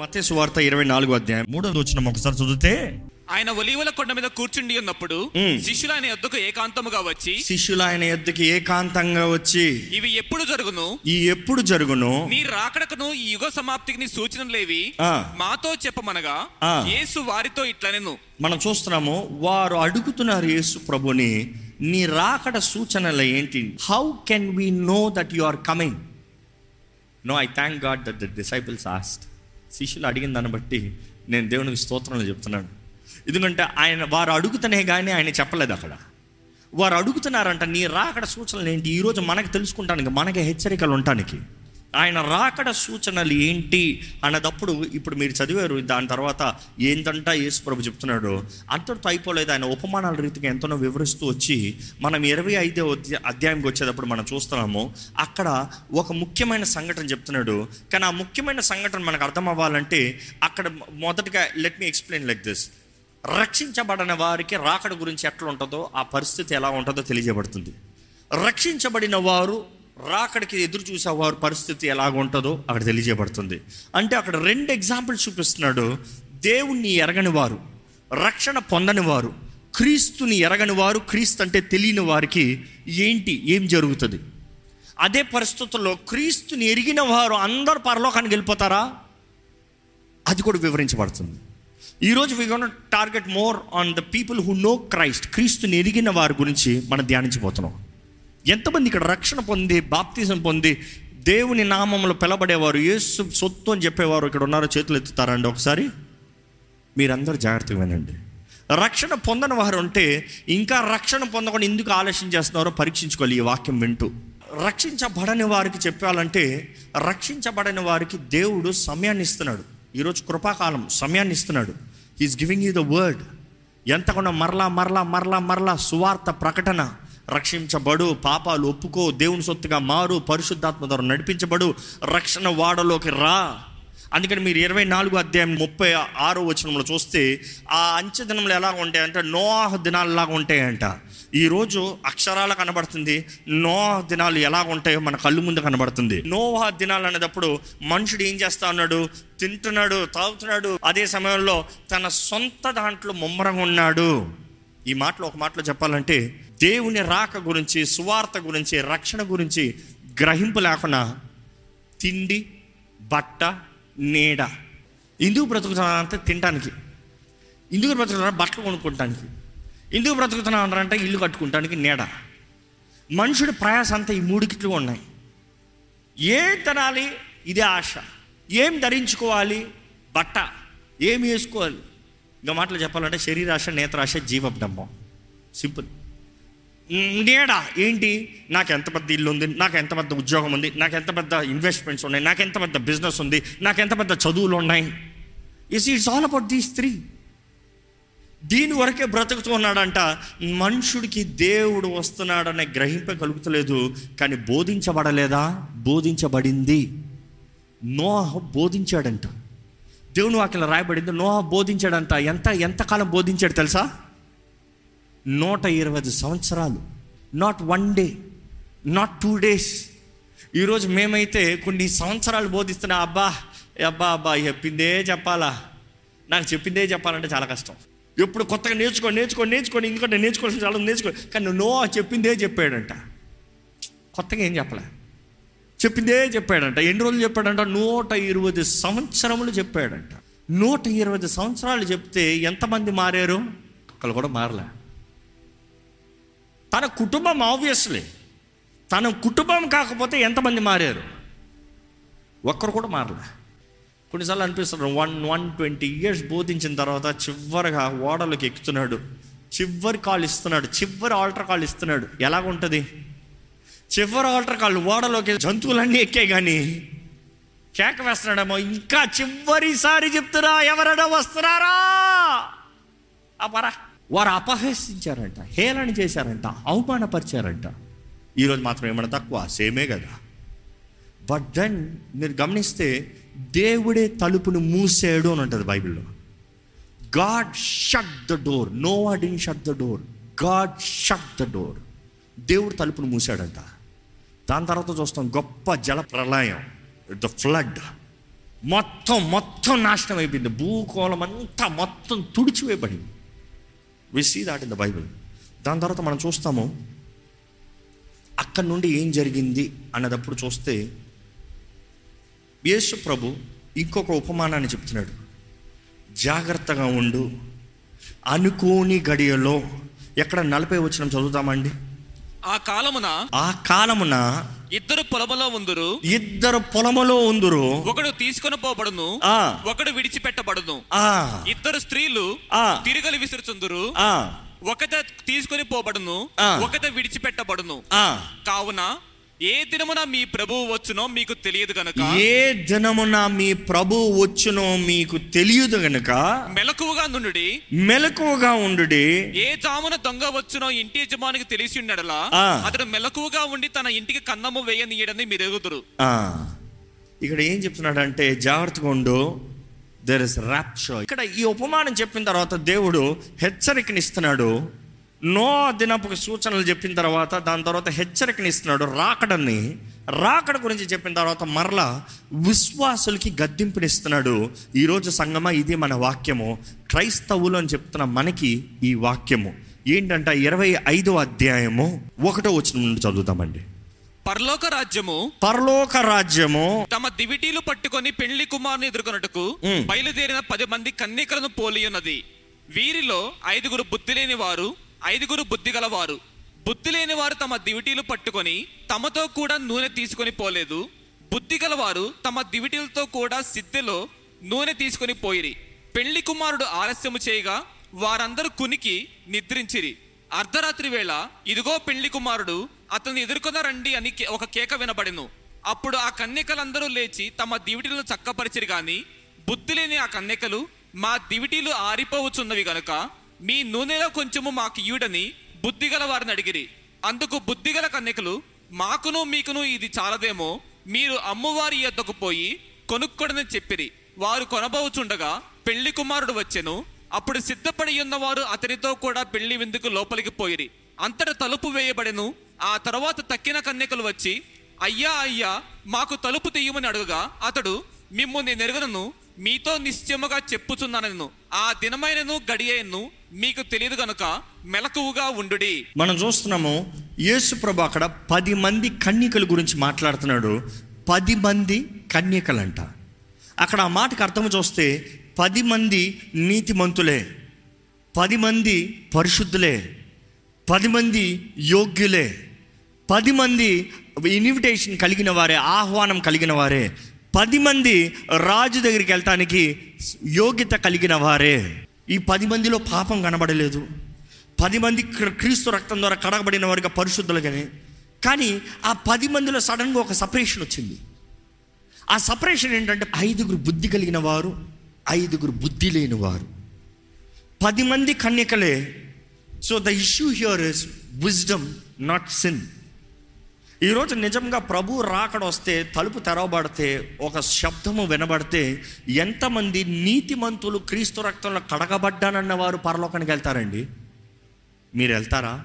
మత్తే సువార్త ఇరవై నాలుగో అధ్యాయం. మూడోది వచ్చిన ఒకసారి చదివితే ఆయన ఒలీవల కొండ మీద కూర్చుండి ఉన్నప్పుడు. శిష్యులు ఆయన యొద్దకు ఏకాంతముగా వచ్చి శిష్యులు ఆయన ఎద్దుకి ఏకాంతంగా వచ్చి ఇవి ఎప్పుడు జరుగును? ఈ ఎప్పుడు జరుగును? నీ రాకడకును ఈ యుగ సమాప్తికి నీ సూచనలేవి. మాతో చెప్పమనగా. యేసు వారితో ఇట్లనెను మనం చూస్తున్నాము వారు అడుగుతున్నారు యేసు ప్రభుని నీ రాకడ సూచనలు ఏంటి? How can we know that you are coming no I thank God that the disciples asked శిష్యులు అడిగిన దాన్ని బట్టి నేను దేవునికి స్తోత్రంలో చెప్తున్నాను. ఎందుకంటే ఆయన వారు అడుగుతనే కానీ ఆయన చెప్పలేదు అక్కడ. వారు అడుగుతున్నారంట నీ అక్కడ సూచనలు ఏంటి? ఈరోజు మనకు తెలుసుకుంటానికి మనకి హెచ్చరికలు ఉండటానికి. ఆయన రాకడ సూచనలు ఏంటి అన్నదప్పుడు ఇప్పుడు మీరు చదివారు దాని తర్వాత ఏంటంట యేసు ప్రభు చెప్తున్నాడు? అంతటితో అయిపోలేదు. ఆయన ఉపమానాల రీతిగా ఎంతనో వివరిస్తూ వచ్చి మనం ఇరవై ఐదో అధ్యాయంకి వచ్చేటప్పుడు మనం చూస్తున్నాము అక్కడ ఒక ముఖ్యమైన సంఘటన చెప్తున్నాడు. కానీ ఆ ముఖ్యమైన సంఘటన మనకు అర్థం అవ్వాలంటే అక్కడ మొదటగా let me explain like this రక్షించబడిన వారికి రాకడ గురించి ఎట్లా ఉంటుందో ఆ పరిస్థితి ఎలా ఉంటుందో తెలియజేయబడుతుంది. రక్షించబడిన వారు రాకడికి ఎదురు చూసే వారి పరిస్థితి ఎలాగుంటుందో అక్కడ తెలియజేయబడుతుంది. అంటే అక్కడ రెండు ఎగ్జాంపుల్స్ చూపిస్తున్నాడు. దేవుణ్ణి ఎరగని వారు రక్షణ పొందని వారు క్రీస్తుని ఎరగని వారు క్రీస్తు అంటే తెలియని వారికి ఏంటి ఏం జరుగుతుంది? అదే పరిస్థితుల్లో క్రీస్తుని ఎరిగిన వారు అందరు పరలోకానికి వెళ్ళిపోతారా? అది కూడా వివరించబడుతుంది. ఈరోజు we gonna target more on the people who know Christ క్రీస్తుని ఎరిగిన వారి గురించి మనం ధ్యానించబోతున్నాం. ఎంతమంది ఇక్కడ రక్షణ పొంది బాప్తిజం పొంది దేవుని నామంలో పిలబడేవారు యేసు సొత్తు అని చెప్పేవారు ఇక్కడ ఉన్నారో చేతులు ఎత్తుతారండి ఒకసారి? మీరందరూ జాగ్రత్తగా వినండి. రక్షణ పొందని వారు ఉంటే ఇంకా రక్షణ పొందకుండా ఎందుకు ఆలస్యం చేస్తున్నారో పరీక్షించుకోవాలి ఈ వాక్యం వింటూ. రక్షించబడని వారికి చెప్పాలంటే రక్షించబడని వారికి దేవుడు సమయాన్ని ఇస్తున్నాడు. ఈరోజు కృపాకాలం సమయాన్ని ఇస్తున్నాడు. Is giving you the word ఎంతకుండా మరలా మరలా మరలా మరలా సువార్త ప్రకటన రక్షించబడు పాపాలు ఒప్పుకో దేవుని సొత్తుగా మారు పరిశుద్ధాత్మ ద్వారా నడిపించబడు రక్షణ వాడలోకి రా. అందుకని మీరు ఇరవై నాలుగు అధ్యాయం ముప్పై ఆరో వచనంలో చూస్తే ఆ అంచె దినములు ఎలా ఉంటాయంటే నోహ దినాలలాగా ఉంటాయంట. ఈరోజు అక్షరాల కనబడుతుంది నోహ దినాలు ఎలా ఉంటాయో మన కళ్ళు ముందు కనబడుతుంది. నోహ దినాలు అనేటప్పుడు మనుషుడు ఏం చేస్తా ఉన్నాడు? తింటున్నాడు తాగుతున్నాడు. అదే సమయంలో తన సొంత దాంట్లో ముమ్మరంగా ఉన్నాడు. ఈ మాటలో ఒక మాటలో చెప్పాలంటే దేవుని రాక గురించి సువార్త గురించి రక్షణ గురించి గ్రహింపు లేకుండా తిండి బట్ట నీడ. ఎందుకు బ్రతుకుతున్నారంటే తినడానికి ఎందుకు బ్రతుకుతున్నారు బట్టలు కొనుక్కోవటానికి. ఎందుకు బ్రతుకుతున్నారంటే ఇల్లు కట్టుకుంటానికి నీడ. మనుషుడి ప్రయాస అంతా ఈ మూడికిట్లు ఉన్నాయి. ఏం తినాలి? ఇదే ఆశ. ఏం ధరించుకోవాలి? బట్ట. ఏం వేసుకోవాలి? ఇంకా మాటలు చెప్పాలంటే శరీరాశ నేత్రాశ జీవబ్డంబం సింపుల్. నీడ ఏంటి? నాకు ఎంత పెద్ద ఇల్లు ఉంది నాకు ఎంత పెద్ద ఉద్యోగం ఉంది నాకు ఎంత పెద్ద ఇన్వెస్ట్మెంట్స్ ఉన్నాయి నాకు ఎంత పెద్ద బిజినెస్ ఉంది నాకు ఎంత పెద్ద చదువులు ఉన్నాయి? Is it's all about these three దీని వరకే బ్రతుకుతూ ఉన్నాడంట మనుషుడికి దేవుడు వస్తున్నాడనే గ్రహింపగలుగుతలేదు కానీ బోధించబడలేదా? బోధించబడింది. నోహ బోధించాడంట. దేవుని వాక్యం రాయబడింది నోహ బోధించాడంట. ఎంత ఎంతకాలం బోధించాడు తెలుసా? నూట ఇరవై ఐదు సంవత్సరాలు. Not one day not two days ఈరోజు మేమైతే కొన్ని సంవత్సరాలు బోధిస్తున్నా అబ్బా అబ్బా అబ్బా చెప్పిందే చెప్పాలా? నాకు చెప్పిందే చెప్పాలంటే చాలా కష్టం. ఎప్పుడు కొత్తగా నేర్చుకో నేర్చుకో నేర్చుకొని ఎందుకంటే నేర్చుకోవాల్సిన చాలా నేర్చుకో. కానీ నో చెప్పిందే చెప్పాడంట. కొత్తగా ఏం చెప్పలే? చెప్పిందే చెప్పాడంట. ఎన్ని రోజులు చెప్పాడంట? నూట ఇరవై సంవత్సరములు చెప్పాడంట. నూట ఇరవై సంవత్సరాలు చెప్తే ఎంతమంది మారారు? ఒకళ్ళు కూడా మారలే. తన కుటుంబం ఆబ్వియస్లీ తన కుటుంబం కాకపోతే ఎంతమంది మారారు? ఒక్కరు కూడా మారలే. కొన్నిసార్లు అనిపిస్తున్నారు వన్ వన్ ట్వంటీ ఇయర్స్ బోధించిన తర్వాత చివరిగా ఓడలోకి ఎక్కుతున్నాడు. చివరి కాల్ ఇస్తున్నాడు చివరి ఆల్టర్ కాల్ ఇస్తున్నాడు. ఎలాగుంటుంది? చివరి ఆల్టర్ కాల్ ఓడలోకి జంతువులన్నీ ఎక్కే కానీ కేక వేస్తున్నాడేమో ఇంకా చివరిసారి చెప్తున్నా ఎవరైనా వస్తున్నారా? అపరా వారు అపహసించారంట హేళన చేశారంట అవమానపరిచారంట. ఈరోజు మాత్రం ఏమైనా తక్కువ? సేమే కదా. బట్ దెన్ మీరు గమనిస్తే దేవుడే తలుపును మూసేయడు అని ఉంటుంది బైబిల్లో. God shut the door nothing shut the door God shut the door దేవుడు తలుపును మూసాడంట. దాని తర్వాత చూస్తాం గొప్ప జల ప్రళయం. ద ఫ్లడ్ మొత్తం మొత్తం నాశనం అయిపోయింది. భూకోళం అంతా మొత్తం తుడిచివేయబడింది. We see that in the Bible దాని తర్వాత మనం చూస్తాము అక్కడి నుండి ఏం జరిగింది అన్నదప్పుడు చూస్తే యేసు ప్రభు ఇంకొక ఉపమానాన్ని చెప్తున్నాడు. జాగ్రత్తగా ఉండు. అనుకోని గడియలో ఎక్కడ నలభై వచ్చిన చదువుతామండి? ఆ కాలమున ఆ కాలమున ఇద్దరు పొలములో ఉందురు. ఇద్దరు పొలములో ఉందురు. ఒకడు తీసుకొని పోబడును. ఆ. ఒకడు విడిచిపెట్టబడును. ఆ. ఇద్దరు స్త్రీలు ఆ. తిరగలి విసురుచుందురు. ఆ. ఒకట తీసుకొని పోబడును. ఆ. ఒకట విడిచిపెట్టబడును. ఆ. కావున ఏ దినమున మీ ప్రభువు వచ్చునో మీకు తెలియదు గనక ఏ దినమున మీ ప్రభు వచ్చునో మీకు తెలియదు గనుక మెలకువగా నుండి మెలకువగా ఉండు ఏ జామున దొంగ వచ్చునో ఇంటి యజమానికి తెలిసి ఉన్నడలా ఆ. అతడు మెలకువగా ఉండి తన ఇంటికి కన్నము వేయనీయడని మీరు ఎరుగుదురు ఇక్కడ ఏం చెప్తున్నాడంటే జాగ్రత్తగా ఉండు దెర్ ఇస్ ర్యాప్చర్ ఇక్కడ ఈ ఉపమానం చెప్పిన తర్వాత దేవుడు హెచ్చరికనిస్తున్నాడు నో దినపు సూచనలు చెప్పిన తర్వాత దాని తర్వాత హెచ్చరికనిస్తున్నాడు రాకడని. రాకడ గురించి చెప్పిన తర్వాత మరలా విశ్వాసులకి గద్దింపునిస్తున్నాడు. ఈరోజు సంగమ ఇది మన వాక్యము. క్రైస్తవులు అని చెప్తున్న మనకి ఈ వాక్యము. ఏంటంటే ఇరవై ఐదో అధ్యాయము? ఒకటో వచ్చిన నుండి చదువుతామండి పరలోక రాజ్యము పరలోక రాజ్యము. తమ దివిటీలు పట్టుకొని పెళ్ళి కుమారుని ఎదుర్కొన్నట్టుకు. బయలుదేరిన పది మంది కన్నికలను పోలి ఉన్నది వీరిలో ఐదుగురు బుద్ధి లేని వారు ఐదుగురు బుద్ధి గలవారు బుద్ధి లేని వారు తమ దివిటీలు పట్టుకొని తమతో కూడా నూనె తీసుకొని పోలేదు. బుద్ధి గలవారు తమ దివిటీలతో కూడా సిద్ధెలో నూనె తీసుకొని పోయిరి. పెళ్ళి కుమారుడు ఆలస్యము చేయగా వారందరూ కునికి నిద్రించిరి. అర్ధరాత్రి వేళ ఇదిగో పెళ్ళి కుమారుడు అతన్ని ఎదుర్కొన రండి అని కే- ఒక కేక వినబడెను. అప్పుడు ఆ కన్యకలందరూ లేచి తమ దివిటీలను చక్కపరిచిరి గాని బుద్ధి లేని ఆ కన్యకలు మా దివిటీలు ఆరిపోవచ్చున్నవి గనుక మీ నూనెలో కొంచెము మాకు ఇయుడని బుద్ధిగల వారిని అడిగిరి. అందుకు బుద్ధిగల కన్యకలు మాకును మీకును ఇది చాలదేమో మీరు అమ్మవారి యొద్దకు పోయి కొనుక్కొడని చెప్పిరి. వారు కొనబోచుండగా పెళ్ళి కుమారుడు వచ్చెను. అప్పుడు సిద్ధపడి ఉన్నవారు అతనితో కూడా పెళ్ళి విందుకు లోపలికి పోయిరి. అంతట తలుపు వేయబడెను. ఆ తర్వాత తక్కిన కన్యకలు వచ్చి అయ్యా అయ్యా మాకు తలుపు తీయమని అడుగుగా అతడు మిమ్ము నేను ఎరుగనను మీతో నిశ్చయముగా చెప్పుచున్నానను ఆ దినమైనను గడియను మీకు తెలియదు గనుక మెలకువగా ఉండుడి. మనం చూస్తున్నాము యేసు ప్రభు అక్కడ పది మంది కన్యకల గురించి మాట్లాడుతున్నాడు. పది మంది కన్యకలంట. అక్కడ ఆ మాటకు అర్థం చూస్తే పది మంది నీతిమంతులే పది మంది పరిశుద్ధులే పది మంది యోగ్యులే పది మంది ఇన్విటేషన్ కలిగిన వారే ఆహ్వానం కలిగిన వారే పది మంది రాజు దగ్గరికి వెళ్ళటానికి యోగ్యత కలిగిన వారే. ఈ పది మందిలో పాపం కనబడలేదు. పది మంది క్రీస్తు రక్తం ద్వారా కడగబడిన వారిగా పరిశుద్ధులుగానే కానీ ఆ పది మందిలో సడన్గా ఒక సపరేషన్ వచ్చింది. ఆ సపరేషన్ ఏంటంటే ఐదుగురు బుద్ధి కలిగిన వారు ఐదుగురు బుద్ధి లేని వారు. పది మంది కన్యకలే. So the issue here is wisdom not sin ఈరోజు నిజంగా ప్రభు రాకడ వస్తే తలుపు తెరవబడితే ఒక శబ్దము వినబడితే ఎంతమంది నీతిమంతులు క్రీస్తు రక్తంలో కడగబడ్డానన్న వారు పరలోకానికి వెళ్తారండి? మీరు వెళ్తారా?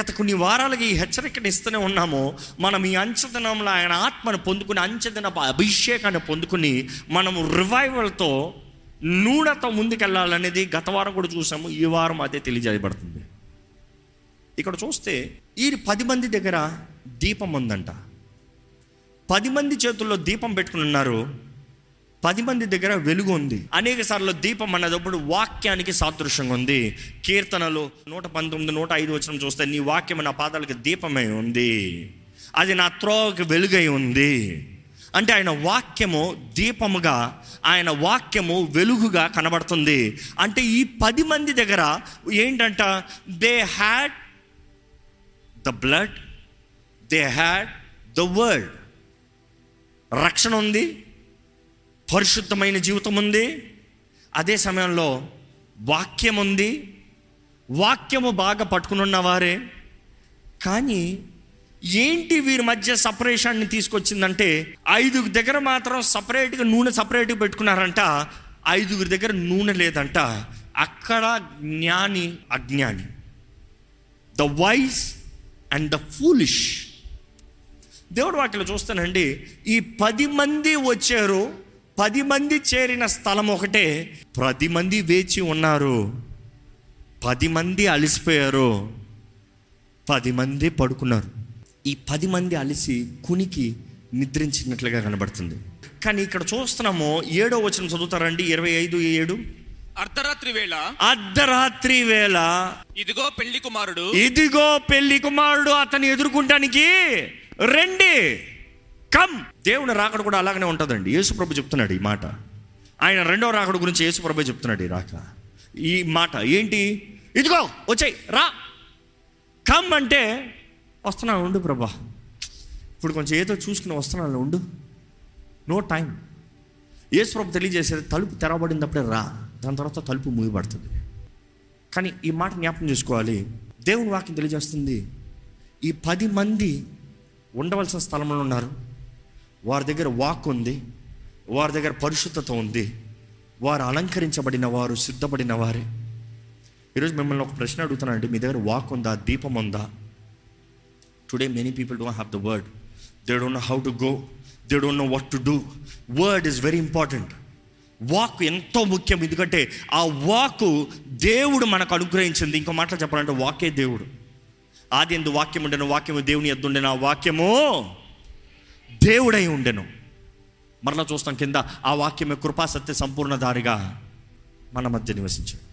గత కొన్ని వారాలుగా ఈ హెచ్చరికను ఇస్తూనే ఉన్నాము. మనం ఈ అంచదనంలో ఆయన ఆత్మను పొందుకుని అంచదన అభిషేకాన్ని పొందుకుని మనము రివైవల్తో నూనెతో ముందుకెళ్ళాలనేది గత వారం కూడా చూసాము. ఈ వారం అదే తెలియజేయబడుతుంది. ఇక్కడ చూస్తే ఈ పది మంది దగ్గర దీపం ఉందంట పది మంది చేతుల్లో దీపం పెట్టుకుని ఉన్నారు. పది మంది దగ్గర వెలుగు ఉంది. అనేక సార్లు దీపం అన్నదప్పుడు వాక్యానికి సాదృశ్యంగా ఉంది. కీర్తనలు నూట పంతొమ్మిది నూట ఐదు వచ్చిన చూస్తే నీ వాక్యం నా పాదాలకు దీపమై ఉంది. అది నా త్రోవకి వెలుగై ఉంది. అంటే ఆయన వాక్యము దీపముగా ఆయన వాక్యము వెలుగుగా కనబడుతుంది. అంటే ఈ పది మంది దగ్గర ఏంటంట? They had the blood they had the word. రక్షణ ఉంది పరిశుద్ధమైన జీవితం ఉంది అదే సమయంలో వాక్యం ఉంది వాక్యము బాగా పట్టుకుని ఉన్నవారే కానీ ఏంటి వీరి మధ్య సపరేషన్ని తీసుకొచ్చిందంటే ఐదుగురి దగ్గర మాత్రం సపరేట్గా నూనె సపరేట్గా పెట్టుకున్నారంట ఐదుగురి దగ్గర నూనె లేదంట. అక్కడ జ్ఞాని అజ్ఞాని. The wise and the foolish. దేవుడు వాక్యలో చూస్తానండి ఈ పది మంది వచ్చారు పది మంది చేరిన స్థలం ఒకటే పది మంది వేచి ఉన్నారు పది మంది అలసిపోయారు పది మంది పడుకున్నారు. ఈ పది మంది అలిసి కునికి నిద్రించినట్లుగా కనబడుతుంది. కానీ ఇక్కడ చూస్తున్నాము ఏడో వచనం చదువుతారండి ఇరవై ఐదు ఏడు. అర్ధరాత్రి వేళ. అర్ధరాత్రి వేళ. ఇదిగో పెళ్ళి కుమారుడు. ఇదిగో పెళ్ళి కుమారుడు అతన్ని ఎదుర్కొంటానికి రండి. కమ్. దేవుని రాకడ కూడా అలాగనే ఉంటుందండి. యేసుప్రభు చెప్తున్నాడు ఈ మాట. ఆయన రెండో రాకడ గురించి యేసుప్రభు చెప్తున్నాడు ఈ రాక. ఈ మాట ఏంటి? ఇదిగో వచ్చాయి రా. కమ్ అంటే వస్తున్నాను ఉండు ప్రభా. ఇప్పుడు కొంచెం ఏదో చూసుకుని వస్తున్నాను ఉండు. No time. యేసుప్రభు తెలియజేసేది తలుపు తెరవబడినప్పుడే రా. దాని తర్వాత తలుపు మూయబడుతుంది. కానీ ఈ మాట జ్ఞాపకం చేసుకోవాలి. దేవుని వాక్యం తెలియజేస్తుంది. ఈ పది మంది ఉండవలసిన స్థలంలో ఉన్నారు. వారి దగ్గర వాక్ ఉంది. వారి దగ్గర పరిశుద్ధత ఉంది. వారు అలంకరించబడిన వారు సిద్ధపడిన వారే. ఈరోజు మిమ్మల్ని ఒక ప్రశ్న అడుగుతున్నానండి. మీ దగ్గర వాక్ ఉందా? దీపం ఉందా? Today many people don't have the word they don't know how to go they don't know what to do word is very important walk ఎంతో ముఖ్యం. ఎందుకంటే ఆ వాక్ దేవుడు మనకు అనుగ్రహించింది. ఇంకో మాటలు చెప్పాలంటే వాకే దేవుడు. ఆది ఎందు వాక్యం ఉండను వాక్యము దేవుని ఎద్దు ఆ వాక్యము దేవుడై ఉండెను. మరలా చూస్తాం కింద ఆ వాక్యమే కృపా సత్య సంపూర్ణ దారిగా మన మధ్య నివసించాడు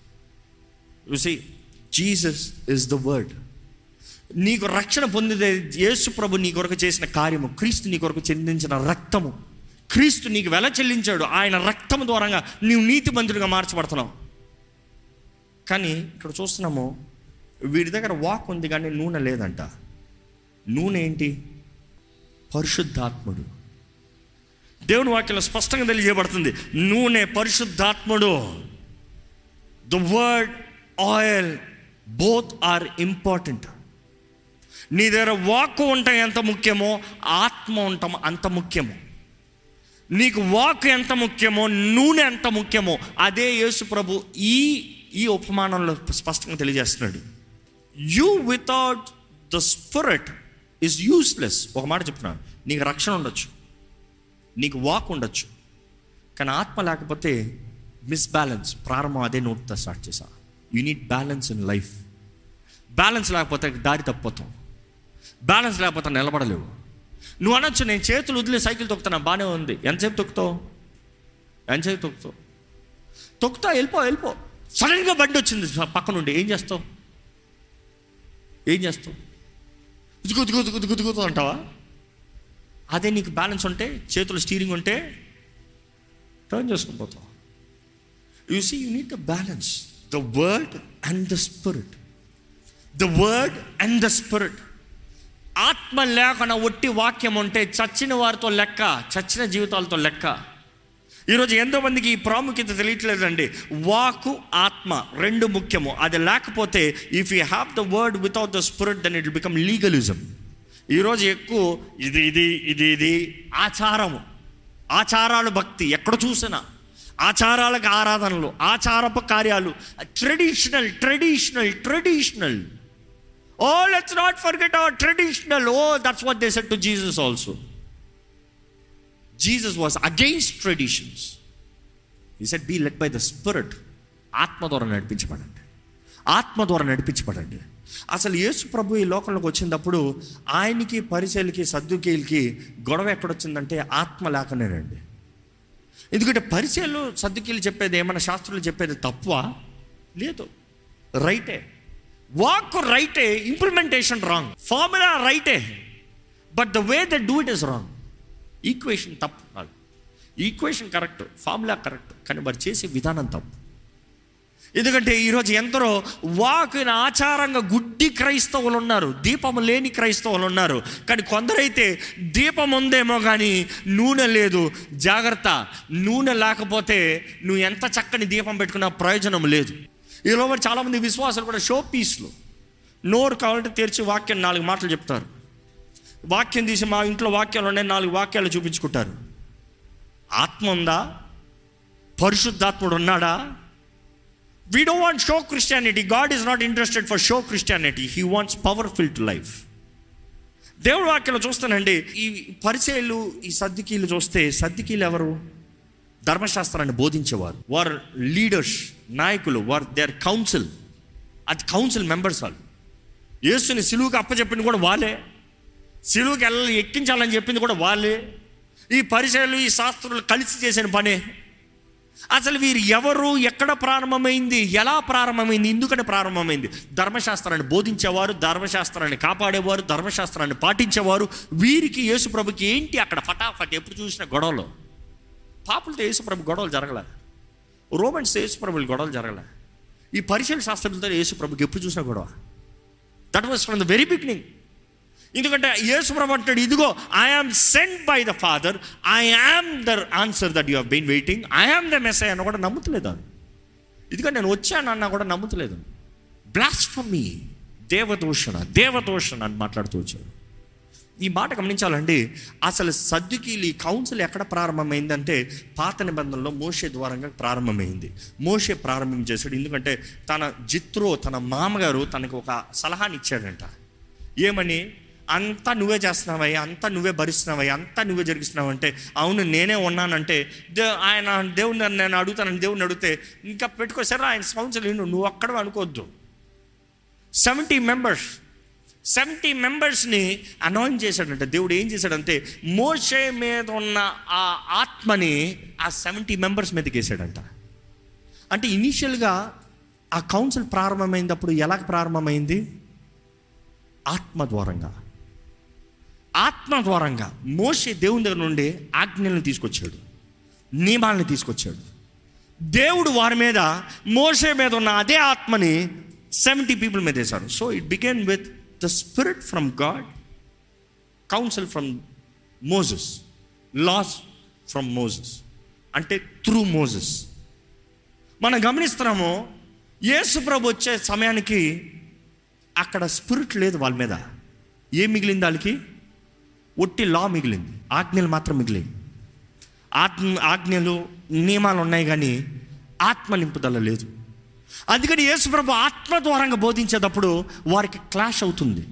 చూసి జీసస్ ఇస్ ద వర్డ్ నీకు రక్షణ పొందితే యేసు ప్రభు నీ కొరకు చేసిన కార్యము క్రీస్తు నీ కొరకు చెందించిన రక్తము. క్రీస్తు నీకు వెల చెల్లించాడు ఆయన రక్తము ద్వారంగా నీవు నీతి మంత్రుడిగా మార్చబడుతున్నావు. కానీ ఇక్కడ చూస్తున్నాము వీడి దగ్గర వాక్ ఉంది కానీ నూనె లేదంట. నూనె ఏంటి? పరిశుద్ధాత్ముడు. దేవుని వాక్యంలో స్పష్టంగా తెలియజేయబడుతుంది. నూనె పరిశుద్ధాత్ముడు. The word oil both are important నీ దగ్గర వాక్ ఉండటం ఎంత ముఖ్యమో ఆత్మ ఉండటం అంత ముఖ్యమో. నీకు వాక్ ఎంత ముఖ్యమో నూనె ఎంత ముఖ్యమో అదే యేసు ప్రభు ఈ ఈ ఉపమానంలో స్పష్టంగా తెలియజేస్తున్నాడు. You without the spirit is useless ఒక మాట చెప్తున్నాను నీకు రక్షణ ఉండొచ్చు. నీకు వాక్ ఉండొచ్చు. కానీ ఆత్మ లేకపోతే మిస్బ్యాలెన్స్ ప్రారంభం అదే నోట్తో స్టార్ట్ చేసా. You need balance in life balance లేకపోతే దారి తప్పిపోతాం. బ్యాలెన్స్ లేకపోతే నిలబడలేవు. నువ్వు అనొచ్చు నేను చేతులు వదిలే సైకిల్ తొక్కుతున్నా బాగానే ఉంది. ఎంతసేపు తొక్కుతావు? ఎంతసేపు తొక్కుతావు? తొక్కుతా వెళ్ళిపో వెళ్ళిపో. సడన్గా బండి వచ్చింది పక్క నుండి ఏం చేస్తావు? ఏం చేస్తావు? ఉతుకు ఉతుకు ఉతుకు ఉతుకు అంటావా? అదే నీకు బ్యాలెన్స్ ఉంటే చేతులు స్టీరింగ్ ఉంటే టర్న్ చేసుకుని పోతావు. You see you need the balance the word and the spirit the word and the spirit ఆత్మ లేకుండా ఒట్టి వాక్యం ఉంటే చచ్చిన వారితో లెక్క చచ్చిన జీవితాలతో లెక్క. ఈరోజు ఎంతోమందికి ఈ ప్రాముఖ్యత తెలియట్లేదండి. వాకు ఆత్మ రెండు ముఖ్యము. అది లేకపోతే if you have the word without the spirit then it become legalism ఈరోజు ఎక్కువ ఇది ఇది ఇది ఇది ఆచారము. ఆచారాలు భక్తి ఎక్కడ చూసినా. ఆచారాలకు ఆరాధనలు ఆచారపు కార్యాలు. Traditional traditional traditional oh let's not forget our traditional oh that's what they said to Jesus also Jesus was against traditions he said be led by the spirit ఆత్మ ద్వారా నడిపించబడండి. ఆత్మ ద్వారా నడిపించబడండి. అసలు యేసు ప్రభు ఈ లోకంలోకి వచ్చినప్పుడు ఆయనకి పరిచయలకి సర్దుకేలకి గొడవ ఎక్కడొచ్చిందంటే ఆత్మ లేకనేనండి ఎందుకంటే పరిచయలు సర్దుకీలు చెప్పేది ఏమైనా శాస్త్రులు చెప్పేది తప్ప? లేదు. రైటే. వాక్ రైటే ఇంప్లిమెంటేషన్ రాంగ్. ఫార్ములా రైటే. But the way they do it is wrong. Equation తప్పు కాదు. ఈక్వేషన్ కరెక్ట్ ఫార్ములా కరెక్ట్ కానీ మరి చేసే విధానం తప్పు. ఎందుకంటే ఈరోజు ఎందరో వాకుని ఆచారంగా గుడ్డి క్రైస్తవులు ఉన్నారు దీపము లేని క్రైస్తవులు ఉన్నారు. కానీ కొందరైతే దీపం ఉందేమో కానీ నూనె లేదు. జాగ్రత్త నూనె లేకపోతే నువ్వు ఎంత చక్కని దీపం పెట్టుకున్నా ప్రయోజనం లేదు. ఈలో చాలామంది విశ్వాసాలు కూడా షో పీస్లు నోరు కావాలంటే తెరిచి వాక్యం నాలుగు మాటలు చెప్తారు. వాక్యం తీసి మా ఇంట్లో వాక్యాలు ఉన్నాయి నాలుగు వాక్యాలు చూపించుకుంటారు. ఆత్మ ఉందా? పరిశుద్ధాత్ముడు ఉన్నాడా? We don't want show Christianity God is not interested for show Christianity he wants powerful to life దేవుడు వాక్యలో చూస్తానండి ఈ పరిచయలు ఈ సర్దికీలు చూస్తే సర్దికీలు ఎవరు? ధర్మశాస్త్రాన్ని బోధించేవారు. వారు లీడర్స్ నాయకులు వారు దేర్ కౌన్సిల్ అది కౌన్సిల్ మెంబర్స్ వాళ్ళు. యేసుని సిలువుకి అప్పచెప్పింది కూడా వాళ్ళే. సిలువుకి వెళ్ళాలి ఎక్కించాలని చెప్పింది కూడా వాళ్ళే. ఈ పరిచయాలు ఈ శాస్త్రులు కలిసి చేసిన పనే. అసలు వీరు ఎవరు ఎక్కడ ప్రారంభమైంది ఎలా ప్రారంభమైంది ఎందుకని ప్రారంభమైంది? ధర్మశాస్త్రాన్ని బోధించేవారు ధర్మశాస్త్రాన్ని కాపాడేవారు ధర్మశాస్త్రాన్ని పాటించేవారు. వీరికి యేసుప్రభుకి ఏంటి అక్కడ ఫటాఫట్ ఎప్పుడు చూసిన గొడవలు? పాపులతో యేసుప్రభు గొడవలు జరగలే? రోమన్స్ యేసుప్రభులు గొడవలు జరగలే? ఈ పరిశీలన శాస్త్రంతో యేసుప్రభుకి ఎప్పుడు చూసిన గొడవ? That was from the very beginning ఎందుకంటే యేసుప్రభు అంటాడు ఇదిగో I am sent by the father I am the answer that you have been waiting I am the message అన్న కూడా నమ్ముతలేదు అని ఇదిగో నేను వచ్చానన్నా కూడా నమ్ముతలేదు. బ్లాస్ఫమీ దేవదూషణ దేవదూషణ అని మాట్లాడుతూ వచ్చాడు. ఈ మాట గమనించాలండి అసలు సద్దుకీలు కౌన్సిల్ ఎక్కడ ప్రారంభమైందంటే పాత నిబంధనలో మోషే ద్వారంగా ప్రారంభమైంది. మోషే ప్రారంభం చేశాడు. ఎందుకంటే తన జిత్రో తన మామగారు తనకు ఒక సలహాని ఇచ్చాడంట. ఏమని? అంతా నువ్వే చేస్తున్నావయ్యా అంతా నువ్వే భరిస్తున్నావయ్యా అంతా నువ్వే జరిగిస్తున్నావు అంటే అవును నేనే ఉన్నానంటే దే ఆయన దేవుని నేను అడుగుతానని దేవుని అడిగితే ఇంకా పెట్టుకోసారా ఆయన కౌన్సిల్ నువ్వు అక్కడ అనుకోవద్దు. సెవెంటీ మెంబర్స్ సెవెంటీ మెంబర్స్ని అనాయింట్ చేశాడంటే. దేవుడు ఏం చేశాడంటే మోషే మీద ఉన్న ఆ ఆత్మని ఆ సెవెంటీ మెంబర్స్ మీదకి వేసాడంట అంటే ఇనీషియల్గా ఆ కౌన్సిల్ ప్రారంభమైనప్పుడు ఎలా ప్రారంభమైంది? ఆత్మ ద్వారంగా. ఆత్మ ద్వారంగా మోషే దేవుని దగ్గర నుండి ఆజ్ఞలను తీసుకొచ్చాడు నియమాలను తీసుకొచ్చాడు. దేవుడు వారి మీద మోషే మీద ఉన్న అదే ఆత్మని సెవెంటీ పీపుల్ మీద వేశారు. So it began with the spirit from God council from Moses laws from Moses అంటే త్రూ మోజెస్ మనం గమనిస్తున్నాము యేసు ప్రభు వచ్చే సమయానికి అక్కడ స్పిరిట్ లేదు వాళ్ళ మీద. ఏం మిగిలింది వాళ్ళకి? ఒట్టి లా మిగిలింది. ఆజ్ఞలు మాత్రం మిగిలింది ఆత్మ ఆజ్ఞలు నియమాలు ఉన్నాయి కానీ ఆత్మ నింపుదల లేదు. అందుకని యేసుప్రభు ఆత్మ ద్వారంగా బోధించేటప్పుడు వారికి క్లాష్ అవుతుంది.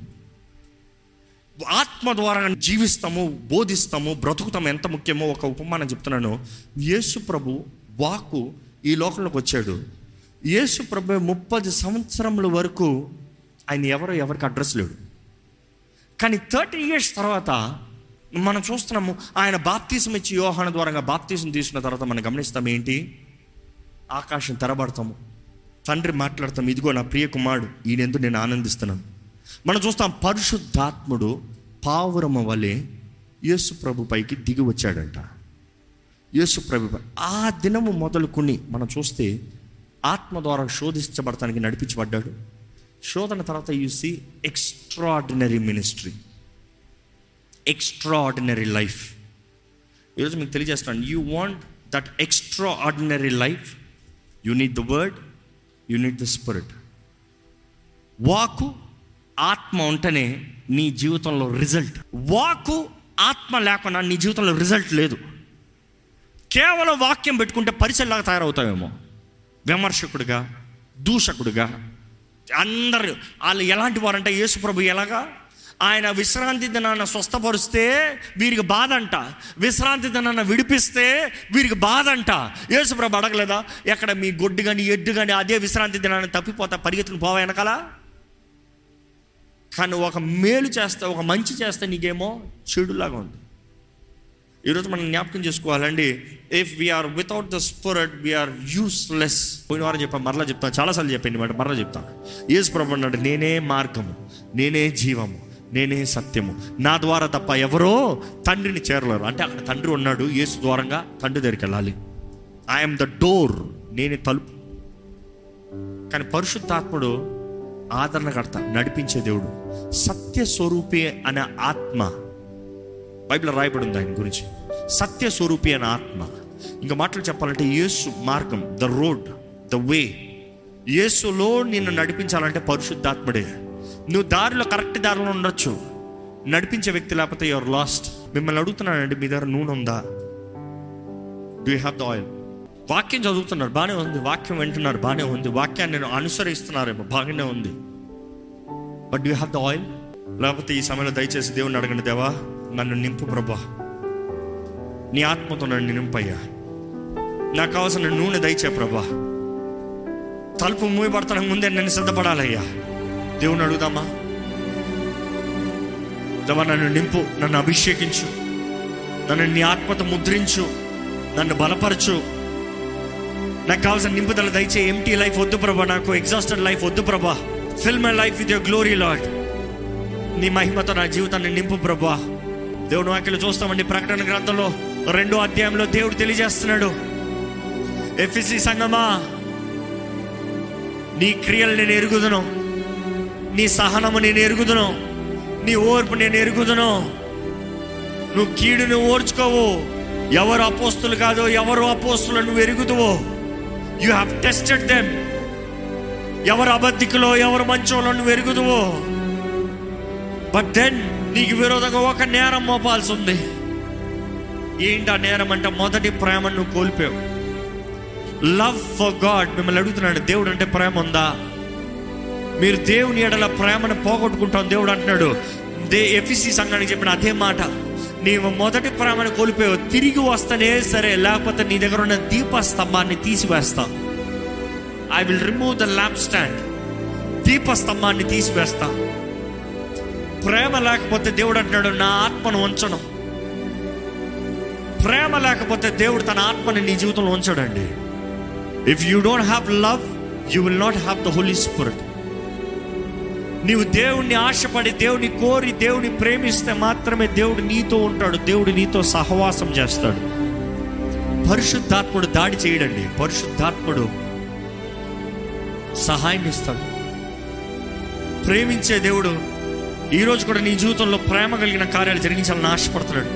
ఆత్మ ద్వారా జీవిస్తాము బోధిస్తాము బ్రతుకుతాము ఎంత ముఖ్యమో ఒక ఉపమానం చెప్తున్నాను. యేసు ప్రభు వాకు ఈ లోకంలోకి వచ్చాడు. యేసు ప్రభు ముప్పది సంవత్సరముల వరకు ఆయన ఎవరో ఎవరికి అడ్రస్ లేడు. కానీ థర్టీ ఇయర్స్ తర్వాత మనం చూస్తున్నాము ఆయన బాప్తీసం ఇచ్చి యోహాన ద్వారా బాప్తీసం తీసుకున్న తర్వాత మనం గమనిస్తాం ఏంటి? ఆకాశం తెరబడతాము తండ్రి మాట్లాడతాం ఇదిగో నా ప్రియ కుమారుడు ఈయనెందుకు నేను ఆనందిస్తున్నాను. మనం చూస్తాం పరిశుద్ధాత్ముడు పావురమ వలె యేసు ప్రభు పైకి దిగి వచ్చాడంట. యేసు ప్రభు ఆ దినము మొదలుకొని మనం చూస్తే ఆత్మ ద్వారా శోధించబడటానికి నడిపించబడ్డాడు. శోధన తర్వాత you see extraordinary ministry extraordinary life ఈరోజు మీకు తెలియజేస్తున్నాను you want that extraordinary life you need the word you need the spirit వాకు ఆత్మ ఉంటేనే నీ జీవితంలో రిజల్ట్ వాకు ఆత్మ లేకుండా నీ జీవితంలో రిజల్ట్ లేదు. కేవలం వాక్యం పెట్టుకుంటే పరిచయలాగా తయారవుతావేమో. విమర్శకుడిగా దూషకుడిగా అందరు వాళ్ళు ఎలాంటి వారంటే యేసుప్రభు ఎలాగా? ఆయన విశ్రాంతి దినాన్న స్వస్థపరుస్తే వీరికి బాధ అంట విశ్రాంతి దినాన్న విడిపిస్తే వీరికి బాధ అంట యేసుప్రభు అడగలేదా? ఎక్కడ మీ గొడ్డు కానీ ఎడ్డు కానీ అదే విశ్రాంతి దినాన్ని తప్పిపోతా పరిగెత్తుకుని పోవా వెనకాల? కానీ ఒక మేలు చేస్తే ఒక మంచి చేస్తే నీకేమో చెడులాగా ఉంది. ఈరోజు మనం జ్ఞాపకం చేసుకోవాలండి if we're without the spirit we're useless పోయిన వారం చెప్పాను మరలా చెప్తాను చాలాసార్లు చెప్పండి మాట మరలా చెప్తాను యేసు ప్రభు అన్నాడు నేనే మార్గము నేనే జీవము నేనే సత్యము. నా ద్వారా తప్ప ఎవరో తండ్రిని చేరలేరు. అంటే అక్కడ తండ్రి ఉన్నాడు యేసు ద్వారంగా తండ్రి దగ్గరికి వెళ్ళాలి. ఐఎమ్ ద డోర్ నేనే తలుపు. కానీ పరిశుద్ధాత్ముడు ఆదరణకర్త నడిపించే దేవుడు. సత్య స్వరూపి అనే ఆత్మ బైబిల్ రాయబడి ఉంది ఆయన గురించి. సత్య స్వరూపి అనే ఆత్మ. ఇంకా మాటలు చెప్పాలంటే యేసు మార్గం ద రోడ్ ద వే యేసులో నిన్ను నడిపించాలంటే పరిశుద్ధాత్ముడే. నువ్వు దారిలో కరెక్ట్ దారిలో ఉండొచ్చు. నడిపించే వ్యక్తి లేకపోతే యువర్ లాస్ట్ మిమ్మల్ని అడుగుతున్నానండి మీ దగ్గర నూనె ఉందా? డూ హ్యావ్ ద ఆయిల్ వాక్యం చదువుతున్నారు బాగానే ఉంది. వాక్యం వింటున్నారు బాగానే ఉంది. వాక్యాన్ని నేను అనుసరిస్తున్నారేమో బాగానే ఉంది. But do have the oil లేకపోతే ఈ సమయంలో దయచేసి దేవుని అడగండి దేవా నన్ను నింపు ప్రభా. నీ ఆత్మతో నన్ను నింపయ్యా. నాకు కావాల్సిన నూనె దయచే ప్రభా. తలుపు మూయబడతానికి ముందే నేను సిద్ధపడాలయ్యా. దేవుని అడుగుదామా? దేవా నన్ను నింపు నన్ను అభిషేకించు. నన్ను నీ ఆత్మతో ముద్రించు నన్ను బలపరచు. నాకు కావాల్సిన నింపుదల దయచే ఎంటీ లైఫ్ వద్దు ప్రభా. నాకు ఎగ్జాస్టెడ్ లైఫ్ వద్దు ప్రభా. Fill my life with your glory Lord నీ మహిమతో నా జీవితాన్ని నింపు ప్రభా. దేవుని వాక్యలు చూస్తామండి. ప్రకటన గ్రంథంలో రెండో అధ్యాయంలో దేవుడు తెలియజేస్తున్నాడు. ఎఫ్ఎస్సి సంగమా నీ క్రియలు నేను ఎరుగుదును. నీ సహనము నేను ఎరుగుదును. నీ ఓర్పు నేను ఎరుగుదును. నువ్వు కీడును ఓర్చుకోవు. ఎవరు అపోస్తులు కాదు ఎవరు అపోస్తులు నువ్వు ఎరుగుదువో. యు హ్యావ్ టెస్టెడ్ దెమ్ ఎవరు అబద్ధికులో ఎవరు మంచోలో నువ్వు ఎరుగుదువో. బట్ దెన్ నీకు విరోధంగా ఒక నేరం మోపాల్సి ఉంది ఏంటి ఆ నేరం అంటే మొదటి ప్రేమను నువ్వు కోల్పోయావు. లవ్ ఫర్ గాడ్ మిమ్మల్ని అడుగుతున్నాడు దేవుడు అంటే ప్రేమ ఉందా? మీరు దేవుని ఎడల ప్రేమను పోగొట్టుకుంటాం దేవుడు అంటున్నాడు. దే ఎఫిసి సంఘానికి చెప్పిన అదే మాట. నీవు మొదటి ప్రేమను కోల్పోయావు తిరిగి వస్తేనే సరే లేకపోతే నీ దగ్గర ఉన్న దీప స్తంభాన్ని తీసివేస్తా. I will remove the lamp stand దీప స్తంభాన్ని తీసివేస్తా. ప్రేమ లేకపోతే దేవుడు అంటున్నాడు నా ఆత్మను ఉంచను. ప్రేమ లేకపోతే దేవుడు తన ఆత్మని నీ జీవితంలో ఉంచడండి. If you don't have love you will not have the Holy Spirit నీవు దేవుణ్ణి ఆశపడి దేవుని కోరి దేవుని ప్రేమిస్తే మాత్రమే దేవుడు నీతో ఉంటాడు దేవుడు నీతో సహవాసం చేస్తాడు. పరిశుద్ధాత్ముడు దాడి చేయడండి. పరిశుద్ధాత్ముడు సహాయం ఇస్తాడు. ప్రేమించే దేవుడు ఈరోజు కూడా నీ జీవితంలో ప్రేమ కలిగిన కార్యాలు జరిగించాలని ఆశపడుతున్నాడు.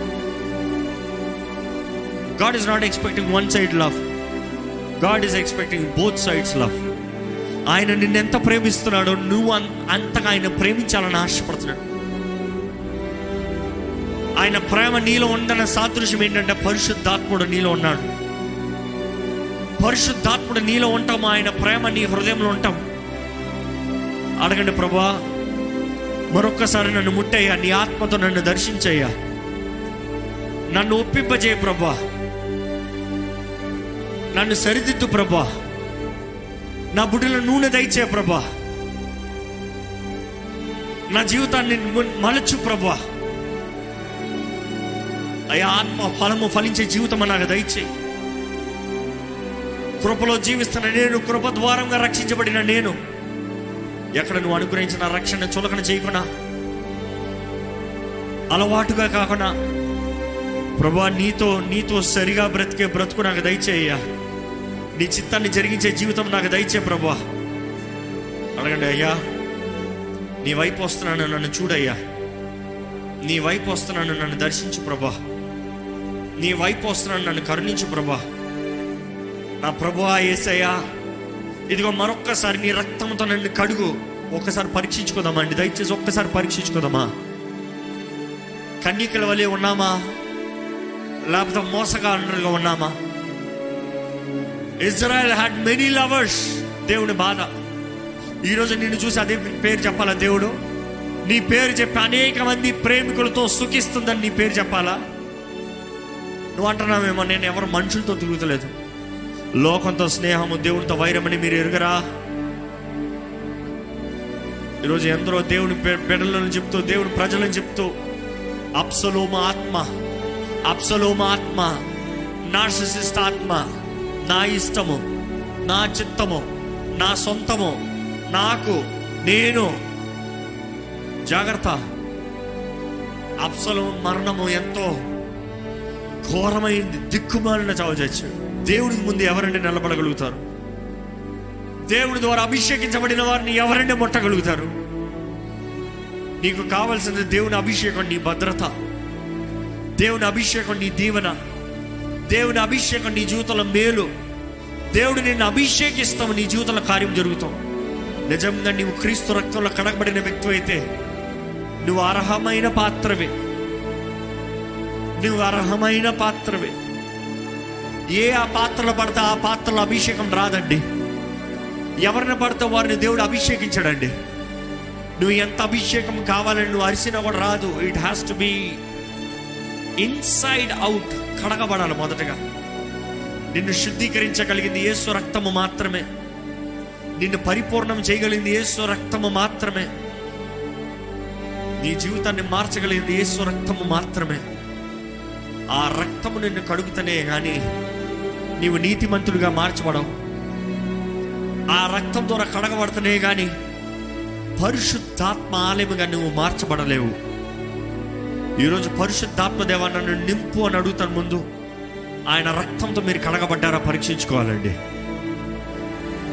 God is not expecting one side love God is expecting both sides love ఆయన నిన్నెంత ప్రేమిస్తున్నాడో నువ్వు అంతగా ఆయన ప్రేమించాలని ఆశపడుతున్నాడు. ఆయన ప్రేమ నీలో ఉందన్న సాదృశ్యం ఏంటంటే పరిశుద్ధాత్ముడు నీలో ఉన్నాడు. పరిశుద్ధాత్ముడు నీలో ఉంటాము ఆయన ప్రేమ నీ హృదయంలో ఉంటాం అడగండి ప్రభా మరొక్కసారి నన్ను ముట్టయ్యా. నీ ఆత్మతో నన్ను దర్శించయ్యా. నన్ను ఒప్పింపజేయ ప్రభా. నన్ను సరిదిద్దు ప్రభా. నా బుడ్డిలో నూనె దయచే ప్రభా. నా జీవితాన్ని మలచు ప్రభా. అయ్యా ఆత్మ ఫలము ఫలించే జీవితం నాకు దయచే కృపలో జీవిస్తున్న నేను కృప ద్వారంగా రక్షించబడిన నేను ఎక్కడ నువ్వు అనుగ్రహించిన రక్షణ చులకన చేయకుండా అలవాటుగా కాకుండా ప్రభా నీతో నీతో సరిగా బ్రతికే బ్రతుకు నాకు దయచేయ్యా. నీ చిత్తాన్ని జరిగించే జీవితం నాకు దయచే ప్రభా. అడగండి అయ్యా నీ వైపు వస్తున్నాను నన్ను చూడయ్యా. నీ వైపు వస్తున్నాను నన్ను దర్శించు ప్రభా. నీ వైపు వస్తున్నాను నన్ను కరుణించు ప్రభా. నా ప్రభు ఏసయ్యా ఇదిగో మరొక్కసారి నీ రక్తంతో నన్ను కడుగు. ఒక్కసారి పరీక్షించుకుందామా అండి దయచేసి ఒక్కసారి పరీక్షించుకుందామా? కన్యకల వలె ఉన్నామా? లేకపోతే మోసగాళ్ళుగా ఉన్నామా? ఇజ్రాయెల్ హ్యాడ్ మెనీ లవర్స్ దేవుని బాధ. ఈరోజు నిన్ను చూసి అదే పేరు చెప్పాలా దేవుడు? నీ పేరు చెప్పి అనేక మంది ప్రేమికులతో సుఖిస్తుందని నీ పేరు చెప్పాలా? నువ్వు అంటున్నావేమో నేను ఎవరు మనుషులతో తిరుగుతలేదు. లోకంతో స్నేహము దేవునితో వైరమని మీరు ఎరుగరా? ఈరోజు ఎందరో దేవుని బిడ్డలను చెప్తూ దేవుని ప్రజలను చెప్తూ అప్సలోమ ఆత్మ అప్సలోమ ఆత్మ నార్సిసిస్ట్ ఆత్మ నా ఇష్టము నా చిత్తము నా సొంతము నాకు నేను. జాగ్రత్త. అప్సలం మరణము ఎంతో ఘోరమైంది దిక్కుమాలిన చావు చచ్చాడు దేవుడికి ముందు ఎవరంటే నిలబడగలుగుతారు? దేవుడి ద్వారా అభిషేకించబడిన వారిని ఎవరంటే ముట్టగలుగుతారు? నీకు కావలసింది దేవుని అభిషేకం నీ భద్రత. దేవుని అభిషేకం నీ దీవెన. దేవుని అభిషేకం నీ జీవితంలో మేలు. దేవుడు నిన్ను అభిషేకిస్తావు నీ జీవితంలో కార్యం జరుగుతాం. నిజంగా నీవు క్రీస్తు రక్తంలో కడగబడిన వ్యక్తి అయితే నువ్వు అర్హమైన పాత్రవే. నువ్వు అర్హమైన పాత్రవే. ఏ ఆ పాత్రలో పడితే ఆ పాత్రలో అభిషేకం రాదండి. ఎవరిని పడితే వారిని దేవుడు అభిషేకించాడండి. నువ్వు ఎంత అభిషేకం కావాలని నువ్వు అరిసినా కూడా రాదు. It has to be inside out కడగబడాలి మొదటగా. నిన్ను శుద్ధీకరించగలిగింది ఏసు రక్తము మాత్రమే. నిన్ను పరిపూర్ణం చేయగలిగింది ఏసు రక్తము మాత్రమే. నీ జీవితాన్ని మార్చగలిగింది ఏసు రక్తము మాత్రమే. ఆ రక్తము నిన్ను కడుగుతనే కానీ నీవు నీతిమంతులుగా మార్చబడవు. ఆ రక్తం ద్వారా కడగబడుతనే కానీ పరిశుద్ధాత్మ ఆలయముగా నువ్వు మార్చబడలేవు. ఈరోజు పరిశుద్ధాత్మ దేవా నన్ను నింపు అని అడుగుతాను ముందు ఆయన రక్తంతో మీరు కడగబడ్డారా పరీక్షించుకోవాలండి.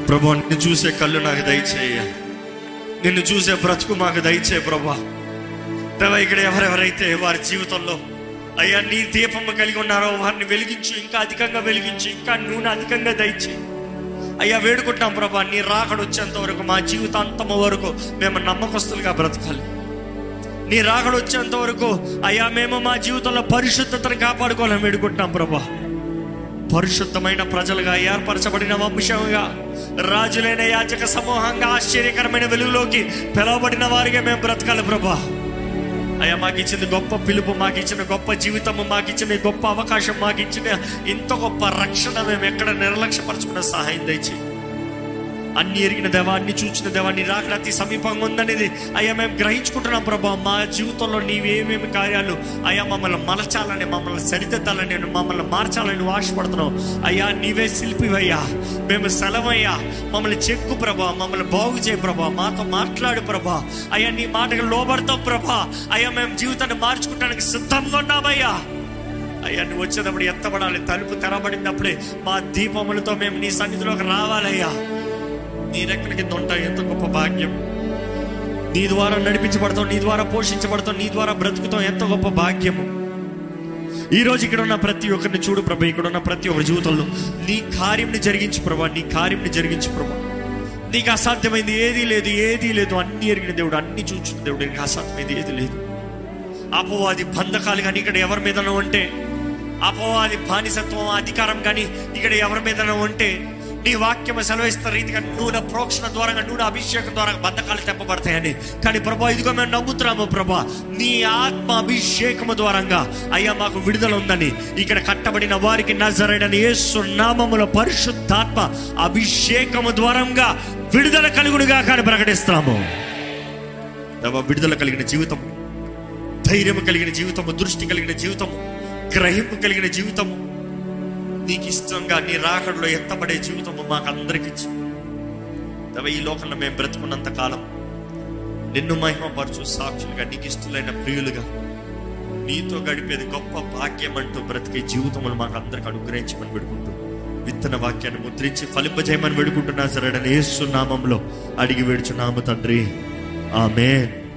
ప్రభు నిన్ను చూసే కళ్ళు నాకు దయచేయ. నిన్ను చూసే బ్రతుకు మాకు దయచే ప్రభా. దేవా ఇక్కడ ఎవరెవరైతే వారి జీవితంలో అయ్యా నీ దీపము కలిగి ఉన్నారో వారిని వెలిగించు ఇంకా అధికంగా వెలిగించు ఇంకా నూనె అధికంగా దయచి అయ్యా వేడుకుంటాం ప్రభా నీ రాకడ వచ్చేంత వరకు మా జీవితాంతము వరకు మేము నమ్మకస్తులుగా బ్రతకాలి. నీ రాకడ వచ్చేంత వరకు అయ్యా మేము మా జీవితంలో పరిశుద్ధతను కాపాడుకోవాలని వేడుకుంటున్నాం ప్రభా. పరిశుద్ధమైన ప్రజలుగా ఏర్పరచబడిన వంశంగా రాజులైన యాచక సమూహంగా ఆశ్చర్యకరమైన వెలుగులోకి పిలవబడిన వారిగా మేము బ్రతకాలి ప్రభా. అయ్యా మాకు ఇచ్చిన గొప్ప పిలుపు మాకు ఇచ్చిన గొప్ప జీవితము మాకు ఇచ్చిన ఈ గొప్ప అవకాశం మాకు ఇచ్చిన ఇంత గొప్ప రక్షణ మేము ఎక్కడ నిర్లక్ష్యపరచుకున్న సహాయం దయచేయి. అన్ని ఎరిగిన దేవా అన్ని చూచిన దేవా నీ రాకడ అతి సమీపంగా ఉందనేది అయ్యా మేము గ్రహించుకుంటున్నాం ప్రభా. మా జీవితంలో నీవేమేమి కార్యాలు అయ్యా మమ్మల్ని మలచాలని మమ్మల్ని సరిదిద్దాలని మమ్మల్ని మార్చాలని నువ్వు ఆశపడుతున్నావు. అయ్యా నీవే శిల్పివయ్యా. మేము సెలవయ్యా. మమ్మల్ని చెక్కు ప్రభా మమ్మల్ని బాగు చేయ ప్రభా. మాతో మాట్లాడు ప్రభా. అయ్యా నీ మాటకు లోబడతాం ప్రభా. అయ్యా మేము జీవితాన్ని మార్చుకోవడానికి సిద్ధంగా ఉన్నామయ్యా. అయ్యా నువ్వు వచ్చేటప్పుడు ఎత్తబడాలి తలుపు తెరబడినప్పుడే మా దీపములతో మేము నీ సన్నిధిలోకి రావాలయ్యా. నీ రెక్కల కింద ఉంటాయి ఎంత గొప్ప భాగ్యం. నీ ద్వారా నడిపించబడతాం నీ ద్వారా పోషించబడతాం నీ ద్వారా బ్రతుకుతాం ఎంత గొప్ప భాగ్యము. ఈ రోజు ఇక్కడ ఉన్న ప్రతి ఒక్కరిని చూడు ప్రభా ఇక్కడ ఉన్న ప్రతి ఒక్కరి జీవితంలో నీ కార్యంని జరిగించు ప్రభా నీ కార్యంని జరిగించు ప్రభా. నీకు అసాధ్యమైంది ఏదీ లేదు ఏదీ లేదు. అన్ని ఎరిగిన దేవుడు అన్ని చూచిన దేవుడు నీకు అసాధ్యమైంది ఏది లేదు. అపవాది బంధకాలు కానీ ఇక్కడ ఎవరి మీదనో ఉంటే అపవాది బానిసత్వం అధికారం కానీ ఇక్కడ ఎవరి మీదనో ఉంటే నీ వాక్యము సెలవిస్తున్న రీతిగా నూనె ప్రోక్షణ ద్వారా నూనె అభిషేకం ద్వారా బద్ధకాలు తెప్పబడతాయని. కానీ ప్రభా ఇదిగో మేము నమ్ముతున్నాము ప్రభా నీ ఆత్మ అభిషేకము ద్వారంగా. అయ్యా మాకు విడుదల ఉందని. ఇక్కడ కట్టబడిన వారికి నజరైన యేసు నామముల పరిశుద్ధాత్మ అభిషేకము ద్వారంగా విడుదల కలుగుడుగా కానీ ప్రకటిస్తున్నాము. విడుదల కలిగిన జీవితం ధైర్యం కలిగిన జీవితము దృష్టి కలిగిన జీవితము గ్రహింపు కలిగిన జీవితము నీకు ఇష్టంగా నీ రాకడలో ఎత్తబడే జీవితము మాకు అందరికి ఇచ్చు ఈ లోకంలో మేము బ్రతుకున్నంత కాలం నిన్ను మహిమపరచు సాక్షులుగా నీకు ఇష్టలైన ప్రియులుగా నీతో గడిపేది గొప్ప భాగ్యం అంటూ బ్రతికే జీవితములు మాకు అందరికి అనుగ్రహించమని పెడుకుంటూ విత్తన వాక్యాన్ని ముద్రించి ఫలింపజేయమని వేడుకుంటున్నా సరే నేస్తున్నామంలో అడిగి వేడుచున్నాము తండ్రి. ఆమెన్.